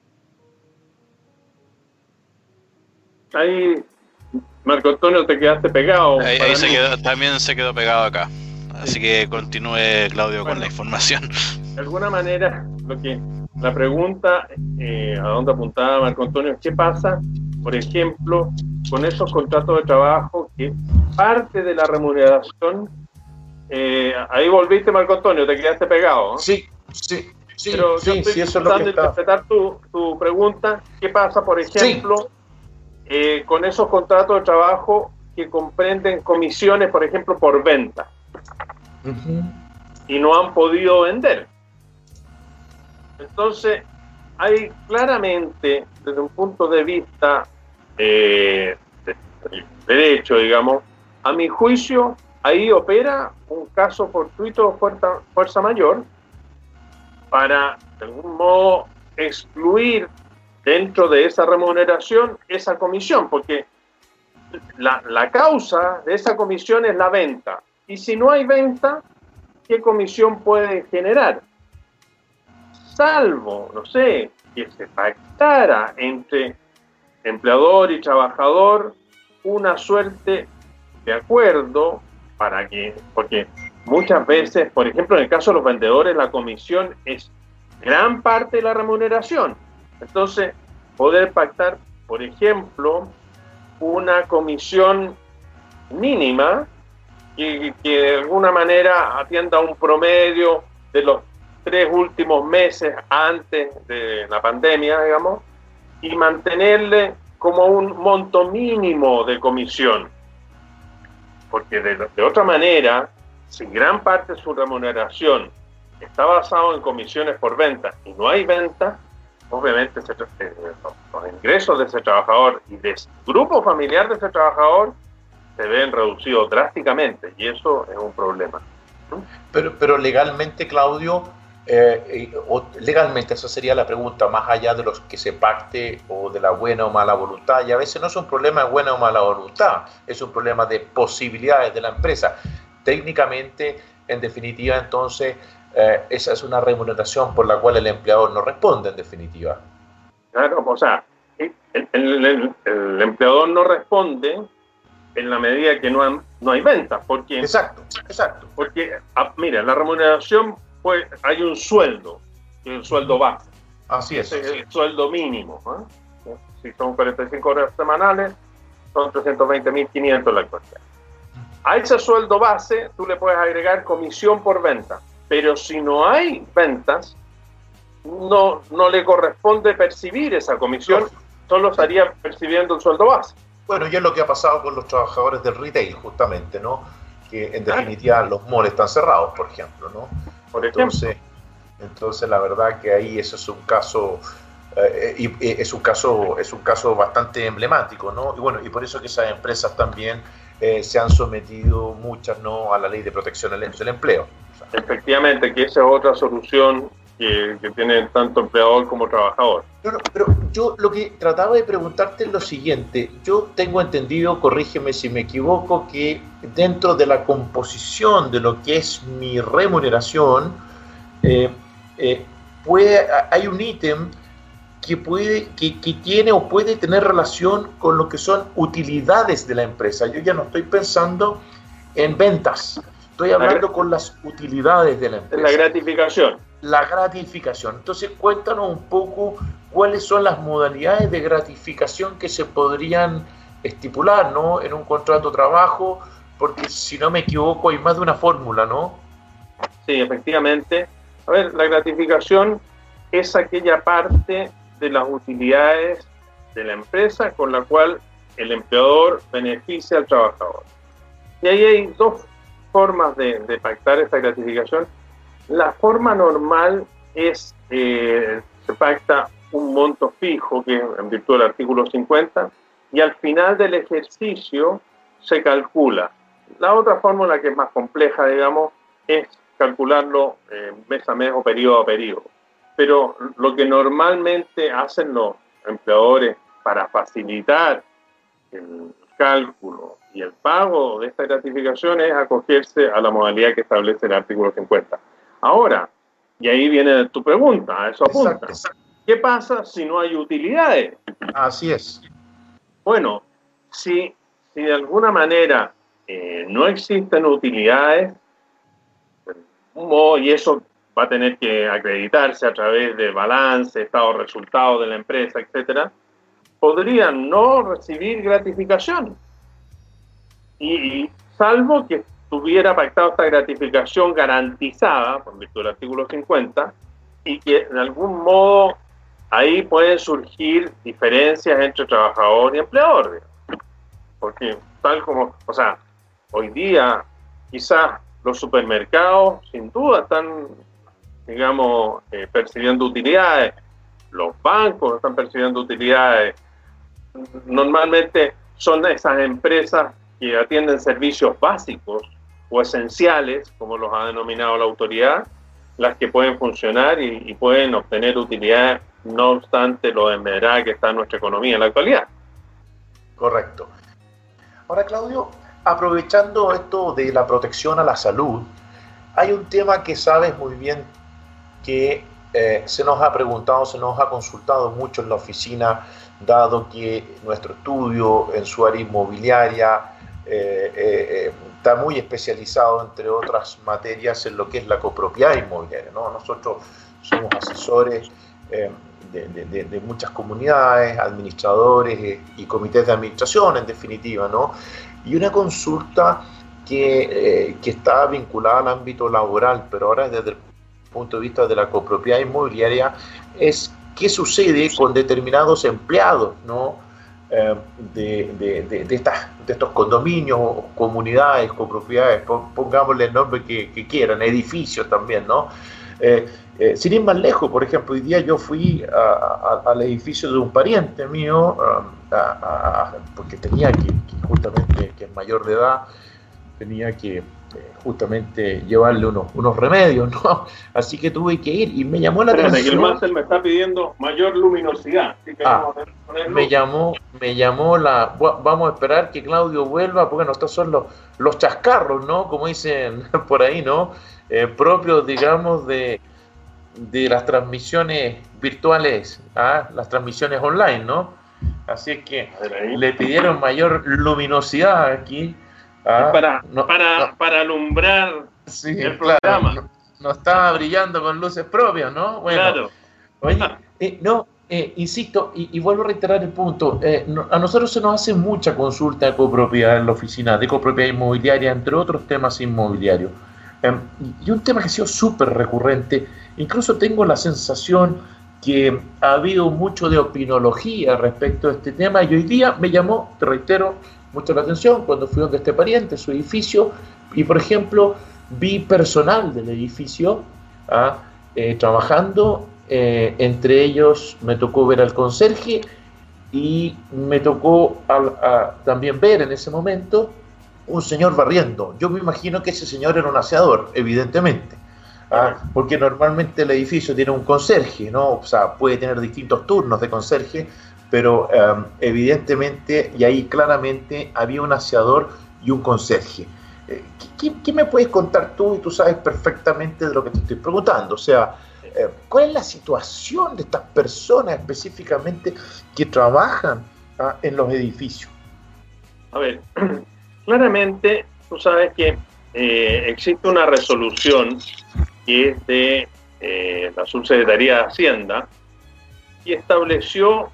Marco Antonio, te quedaste pegado. Ahí, ahí se quedó, también se quedó pegado acá. Así que continúe Claudio bueno, con la información. De alguna manera, lo que la pregunta eh, a dónde apuntaba Marco Antonio, ¿qué pasa, por ejemplo, con esos contratos de trabajo que parte de la remuneración, eh, ahí volviste Marco Antonio, te quedaste pegado. ¿no? Sí, sí. Sí, Pero sí, yo estoy sí, eso es lo tratando que de está. interpretar tu, tu pregunta. ¿Qué pasa, por ejemplo, eh, con esos contratos de trabajo que comprenden comisiones, por ejemplo, por venta y no han podido vender? Entonces, hay claramente, desde un punto de vista eh, de- del derecho, digamos, a mi juicio, ahí opera un caso fortuito de fuerza, fuerza mayor para, de algún modo, excluir dentro de esa remuneración esa comisión, porque la, la causa de esa comisión es la venta. Y si no hay venta, ¿qué comisión puede generar? Salvo, no sé, que se pactara entre empleador y trabajador una suerte de acuerdo para que, porque muchas veces, por ejemplo, en el caso de los vendedores, la comisión es gran parte de la remuneración. Entonces, poder pactar, por ejemplo, una comisión mínima que, de alguna manera atienda un promedio de los tres últimos meses antes de la pandemia, digamos, y mantenerle como un monto mínimo de comisión. Porque de, de otra manera, si gran parte de su remuneración está basado en comisiones por venta y no hay venta, obviamente se, eh, los, los ingresos de ese trabajador y de grupo familiar de ese trabajador se ven reducidos drásticamente y eso es un problema. Pero, pero legalmente, Claudio, eh, eh, o legalmente esa sería la pregunta, más allá de los que se pacte o de la buena o mala voluntad, y a veces no es un problema de buena o mala voluntad, es un problema de posibilidades de la empresa. Técnicamente, en definitiva, entonces, eh, esa es una remuneración por la cual el empleador no responde, en definitiva. Claro, o sea, el, el- el- el empleador no responde en la medida que no, han- no hay ventas, porque Exacto, exacto. Porque, ah, mira, la remuneración, pues hay un sueldo, un sueldo base, Así es. es el sueldo mínimo. ¿ah? Si son 45 horas semanales, son 320.500 la actualidad. A ese sueldo base tú le puedes agregar comisión por venta, pero si no hay ventas, no, no le corresponde percibir esa comisión, solo estaría percibiendo el sueldo base. Bueno, y es lo que ha pasado con los trabajadores del retail, justamente, ¿no? Que en definitiva los malls están cerrados, por ejemplo, ¿no? Por ejemplo, Entonces, entonces la verdad que ahí eso es un caso eh, y, y es un caso es un caso bastante emblemático, ¿no? Y bueno, y por eso que esas empresas también eh, se han sometido muchas, ¿no? A la ley de protección del del empleo. Efectivamente que esa es otra solución que, tiene tanto empleador como trabajador. pero yo lo que trataba de preguntarte es lo siguiente. Yo tengo entendido, corrígeme si me equivoco, que dentro de la composición de lo que es mi remuneración, eh, eh, hay un ítem que, puede, que, que, tiene o puede tener relación con lo que son utilidades de la empresa. Yo ya no estoy pensando en ventas, estoy hablando con las utilidades de la empresa. La gratificación. La gratificación. Entonces, cuéntanos un poco cuáles son las modalidades de gratificación que se podrían estipular ¿no? en un contrato de trabajo, porque si no me equivoco hay más de una fórmula, ¿no? Sí, efectivamente. A ver, la gratificación es aquella parte de las utilidades de la empresa con la cual el empleador beneficia al trabajador. Y ahí hay dos formas de, pactar esta gratificación. La forma normal es, eh, se pacta un monto fijo, que en virtud del artículo 50, y al final del ejercicio se calcula. La otra fórmula que es más compleja, digamos, es calcularlo eh, mes a mes o periodo a periodo. Pero lo que normalmente hacen los empleadores para facilitar el cálculo y el pago de esta gratificación es acogerse a la modalidad que establece el artículo 50. Ahora, y ahí viene tu pregunta, a eso apunta. ¿Qué pasa si no hay utilidades? Así es. Bueno, si, si de alguna manera eh, no existen utilidades, y eso va a tener que acreditarse a través de balance, estado resultado de la empresa, etcétera, podrían no recibir gratificación. Y, salvo que tuviera pactado esta gratificación garantizada por virtud del artículo 50 y que en algún modo ahí pueden surgir diferencias entre trabajador y empleador. Porque tal como, o sea, hoy día quizás los supermercados sin duda están, digamos, eh, percibiendo utilidades, los bancos están percibiendo utilidades. Normalmente son esas empresas que atienden servicios básicos o esenciales, como los ha denominado la autoridad, las que pueden funcionar y, y pueden obtener utilidades no obstante lo desmedrada que está nuestra economía en la actualidad. Correcto. Ahora, Claudio, aprovechando esto de la protección a la salud, hay un tema que sabes muy bien que eh, se nos ha preguntado, se nos ha consultado mucho en la oficina, dado que nuestro estudio en su área inmobiliaria eh, eh, está muy especializado, entre otras materias, en lo que es la copropiedad inmobiliaria. ¿no? Nosotros somos asesores de, muchas comunidades, administradores eh, y comités de administración, en definitiva, ¿no? Y una consulta que, eh, que está vinculada al ámbito laboral, pero ahora desde el punto de vista de la copropiedad inmobiliaria, es qué sucede con determinados empleados, ¿no? Eh, de, de, de, estas, de estos condominios, comunidades, copropiedades, pongámosle el nombre que, que quieran, edificios también, ¿no? Eh, sin ir más lejos, por ejemplo, hoy día yo fui al edificio de un pariente mío, porque tenía que, justamente, que es mayor de edad, tenía que eh, justamente llevarle unos, unos remedios, ¿no? *laughs* Así que tuve que ir y me llamó la atención. Que el máster me está pidiendo mayor luminosidad. Ah, me llamó, me llamó la. Vamos a esperar que Claudio vuelva, porque no, estos son los, los chascarros, ¿no? Como dicen *laughs* por ahí, ¿no? Eh, propios, digamos, de, de las transmisiones virtuales a las transmisiones online, ¿no? Así es que le pidieron mayor luminosidad aquí. Para, para, para alumbrar el programa. No, estaba brillando con luces propias, ¿no? Bueno, claro. Oye, eh, no, eh, insisto, y, vuelvo a reiterar el punto, eh, a nosotros se nos hace mucha consulta de copropiedad en la oficina, de copropiedad inmobiliaria, entre otros temas inmobiliarios. Em, y un tema que ha sido súper recurrente Incluso tengo la sensación que ha habido mucho de opinología respecto a este tema y hoy día me llamó, te reitero, mucho la atención cuando fui donde este pariente, su edificio, y por ejemplo vi personal del edificio ¿ah? eh, trabajando, eh, entre ellos me tocó ver al conserje y me tocó también ver en ese momento un señor barriendo. Yo me imagino que ese señor era un aseador, evidentemente. ¿ah? porque normalmente el edificio tiene un conserje, ¿no? O sea, puede tener distintos turnos de conserje, pero em, evidentemente y ahí claramente había un aseador y un conserje. Eh, ¿qué, me puedes contar tú? Y tú sabes perfectamente de lo que te estoy preguntando. O sea, eh, ¿cuál es la situación de estas personas específicamente que trabajan ¿ah? en los edificios? A ver, *clears throat* claramente tú sabes que eh, existe una resolución que es de la Subsecretaría de Hacienda y estableció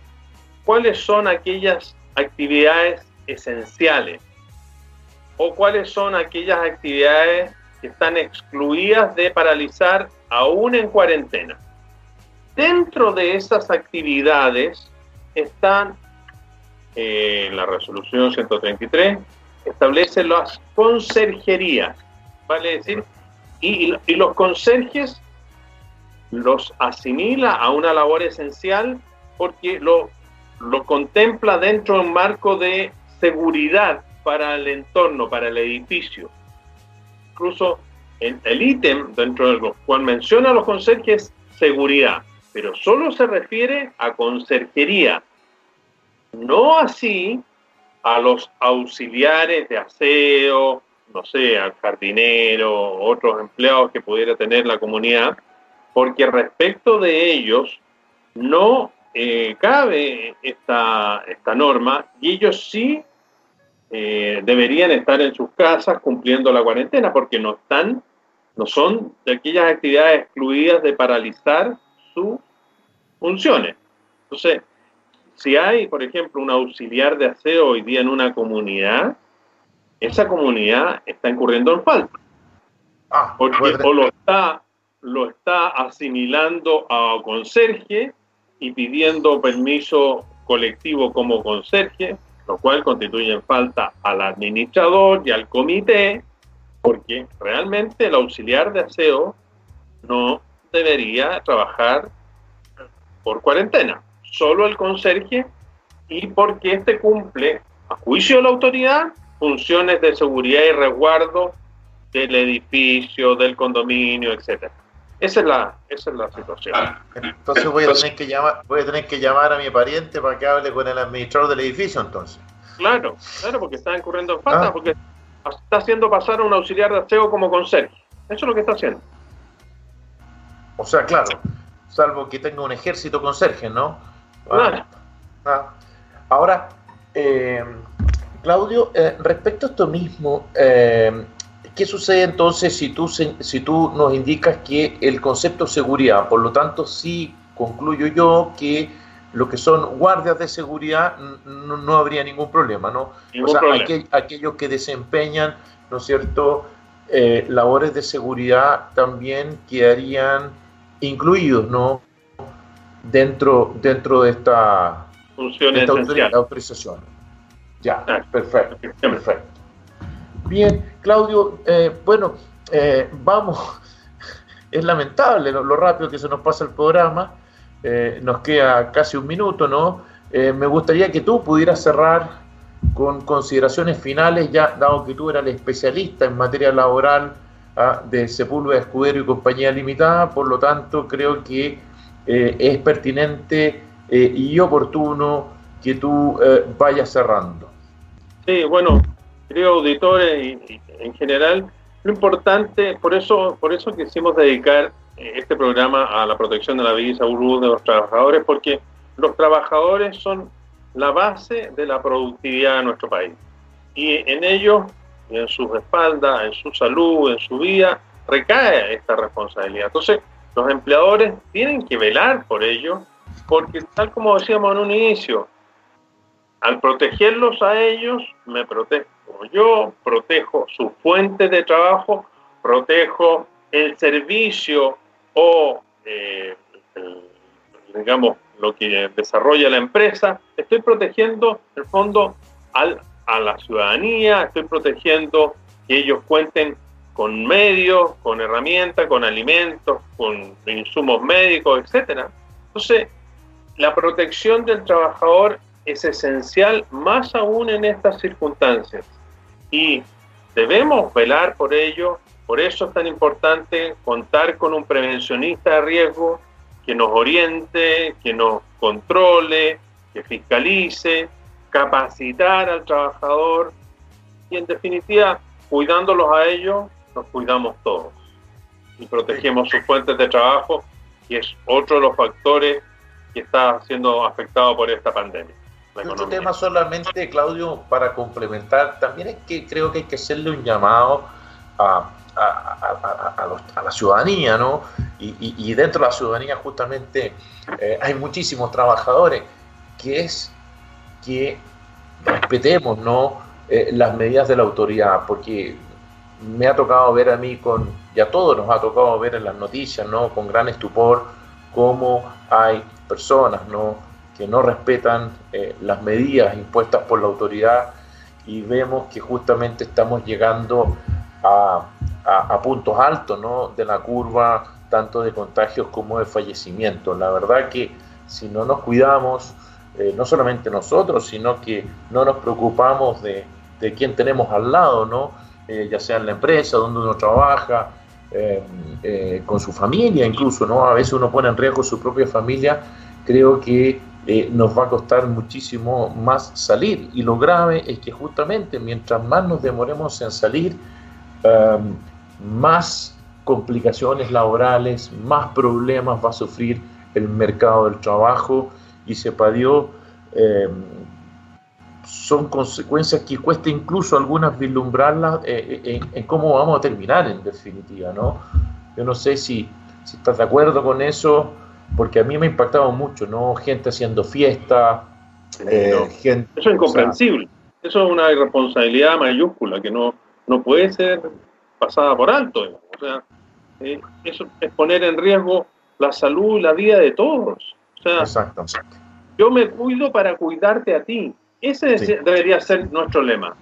cuáles son aquellas actividades esenciales o cuáles son aquellas actividades que están excluidas de paralizar aún en cuarentena. Dentro de esas actividades están eh, la resolución 133, establece las conserjerías, vale decir, y, los conserjes los asimila a una labor esencial porque lo, lo contempla dentro de un marco de seguridad para el entorno, para el edificio. Incluso el ítem dentro del cual menciona los conserjes seguridad, pero solo se refiere a conserjería, no así a los auxiliares de aseo, no sé, al jardinero, otros empleados que pudiera tener la comunidad, porque respecto de ellos no eh, cabe esta, esta norma y ellos sí eh, deberían estar en sus casas cumpliendo la cuarentena porque no están, no son de aquellas actividades excluidas de paralizar sus funciones. Entonces, si hay, por ejemplo, un auxiliar de aseo hoy día en una comunidad, esa comunidad está incurriendo en falta. Ah, porque o lo está, lo está asimilando a conserje y pidiendo permiso colectivo como conserje, lo cual constituye falta al administrador y al comité, porque realmente el auxiliar de aseo no debería trabajar por cuarentena, solo el conserje y porque éste cumple, a juicio de la autoridad, funciones de seguridad y resguardo del edificio, del condominio, etcétera. Esa es la, esa es la situación. Ah, entonces voy a tener que llamar, voy a tener que llamar a mi pariente para que hable con el administrador del edificio entonces. Claro, claro, porque está incurriendo en falta, ah. porque está haciendo pasar a un auxiliar de aseo como conserje. Eso es lo que está haciendo. O sea, claro, salvo que tenga un ejército conserje, ¿no? Claro. Ah. Ahora, eh, Claudio, eh, respecto a esto mismo, eh, ¿qué sucede entonces si tú, si tú nos indicas que el concepto de seguridad, por lo tanto, sí concluyo yo que lo que son guardias de seguridad no, habría ningún problema, ¿no? o sea, aquellos que desempeñan, ¿no es cierto?, eh, labores de seguridad también quedarían incluidos, ¿no? Dentro, dentro de esta, Funciones autorización. Ya, perfecto, perfecto. Bien, Claudio, eh, bueno, eh, vamos, *laughs* es lamentable lo, rápido que se nos pasa el programa, eh, nos queda casi un minuto, ¿no? me gustaría que tú pudieras cerrar con consideraciones finales, ya dado que tú eras el especialista en materia laboral ¿ah? de Sepúlveda Escudero y Compañía Limitada, por lo tanto creo que es pertinente y oportuno que tú vayas cerrando. Sí, bueno, queridos auditores y, en general, lo importante, por eso, por eso quisimos dedicar eh, este programa a la protección de la vida y salud de los trabajadores, porque los trabajadores son la base de la productividad de nuestro país. Y en ellos, en sus espaldas, en su salud, en su vida, recae esta responsabilidad. Entonces, los empleadores tienen que velar por ello, porque tal como decíamos en un inicio, al protegerlos a ellos, me protejo yo, protejo su fuente de trabajo, protejo el servicio o, eh, digamos, lo que desarrolla la empresa. Estoy protegiendo, en el fondo, a la ciudadanía, estoy protegiendo que ellos cuenten con medios, con herramientas, con alimentos, con insumos médicos, etcétera. Entonces, la protección del trabajador es esencial más aún en estas circunstancias y debemos velar por ello Por eso es tan importante contar con un prevencionista de riesgo que nos oriente, que nos controle, que fiscalice, capacitar al trabajador y en definitiva, cuidándolos a ellos, nos cuidamos todos y protegemos sus fuentes de trabajo y es otro de los factores que está siendo afectado por esta pandemia. Otro tema solamente, Claudio, para complementar, también es que creo que hay que hacerle un llamado a, a, la ciudadanía, ¿no? Y, dentro de la ciudadanía justamente eh, hay muchísimos trabajadores, que es que respetemos, ¿no? Eh, las medidas de la autoridad, porque me ha tocado ver a mí con, y a todos nos ha tocado ver en las noticias, ¿no? Con gran estupor, cómo hay personas, ¿no? Que no respetan eh, las medidas impuestas por la autoridad y vemos que justamente estamos llegando a, a, puntos altos ¿no? de la curva, tanto de contagios como de fallecimientos. La verdad que si no nos cuidamos, eh, no solamente nosotros, sino que no nos preocupamos de, de quién tenemos al lado, ¿no? Eh, ya sea en la empresa, donde uno trabaja, con su familia incluso, ¿no? A veces uno pone en riesgo su propia familia, creo que nos va a costar muchísimo más salir. Y lo grave es que justamente mientras más nos demoremos en salir, más complicaciones laborales, más problemas va a sufrir el mercado del trabajo y se padió, em, son consecuencias que cuesta incluso algunas vislumbrarlas eh, eh, en, cómo vamos a terminar en definitiva, ¿no? Yo no sé si, si estás de acuerdo con eso, porque a mí me ha impactado mucho, ¿no? Gente haciendo fiesta, eh, gente... Eso es incomprensible, eso es una irresponsabilidad mayúscula que no, no puede ser pasada por alto. O sea, eh, eso es poner en riesgo la salud y la vida de todos. O sea, exacto, Yo me cuido para cuidarte a ti. Ese debería ser nuestro lema.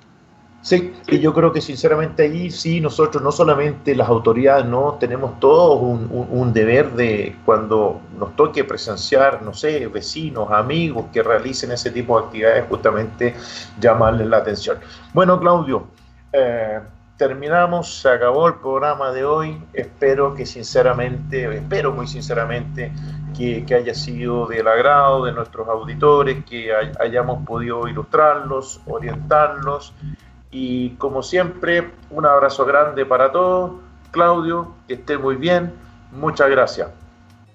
Sí, y yo creo que sinceramente ahí sí nosotros, no solamente las autoridades, no tenemos todos un, deber de cuando nos toque presenciar, no sé, vecinos, amigos que realicen ese tipo de actividades, justamente llamarles la atención. Bueno, Claudio, eh, terminamos, se acabó el programa de hoy. Espero que sinceramente, espero muy sinceramente que, haya sido del agrado de nuestros auditores, que hayamos podido ilustrarlos, orientarlos. Y como siempre, un abrazo grande para todos. Claudio, que esté muy bien. Muchas gracias.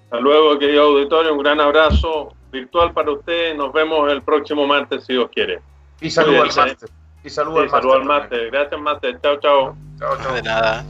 Hasta luego, querido auditorio. Un gran abrazo virtual para ustedes. Nos vemos el próximo martes, si Dios quiere. Y saludos al martes. Y saludos al, al martes. Gracias, martes. Chao, chao. Chao, chao. De nada.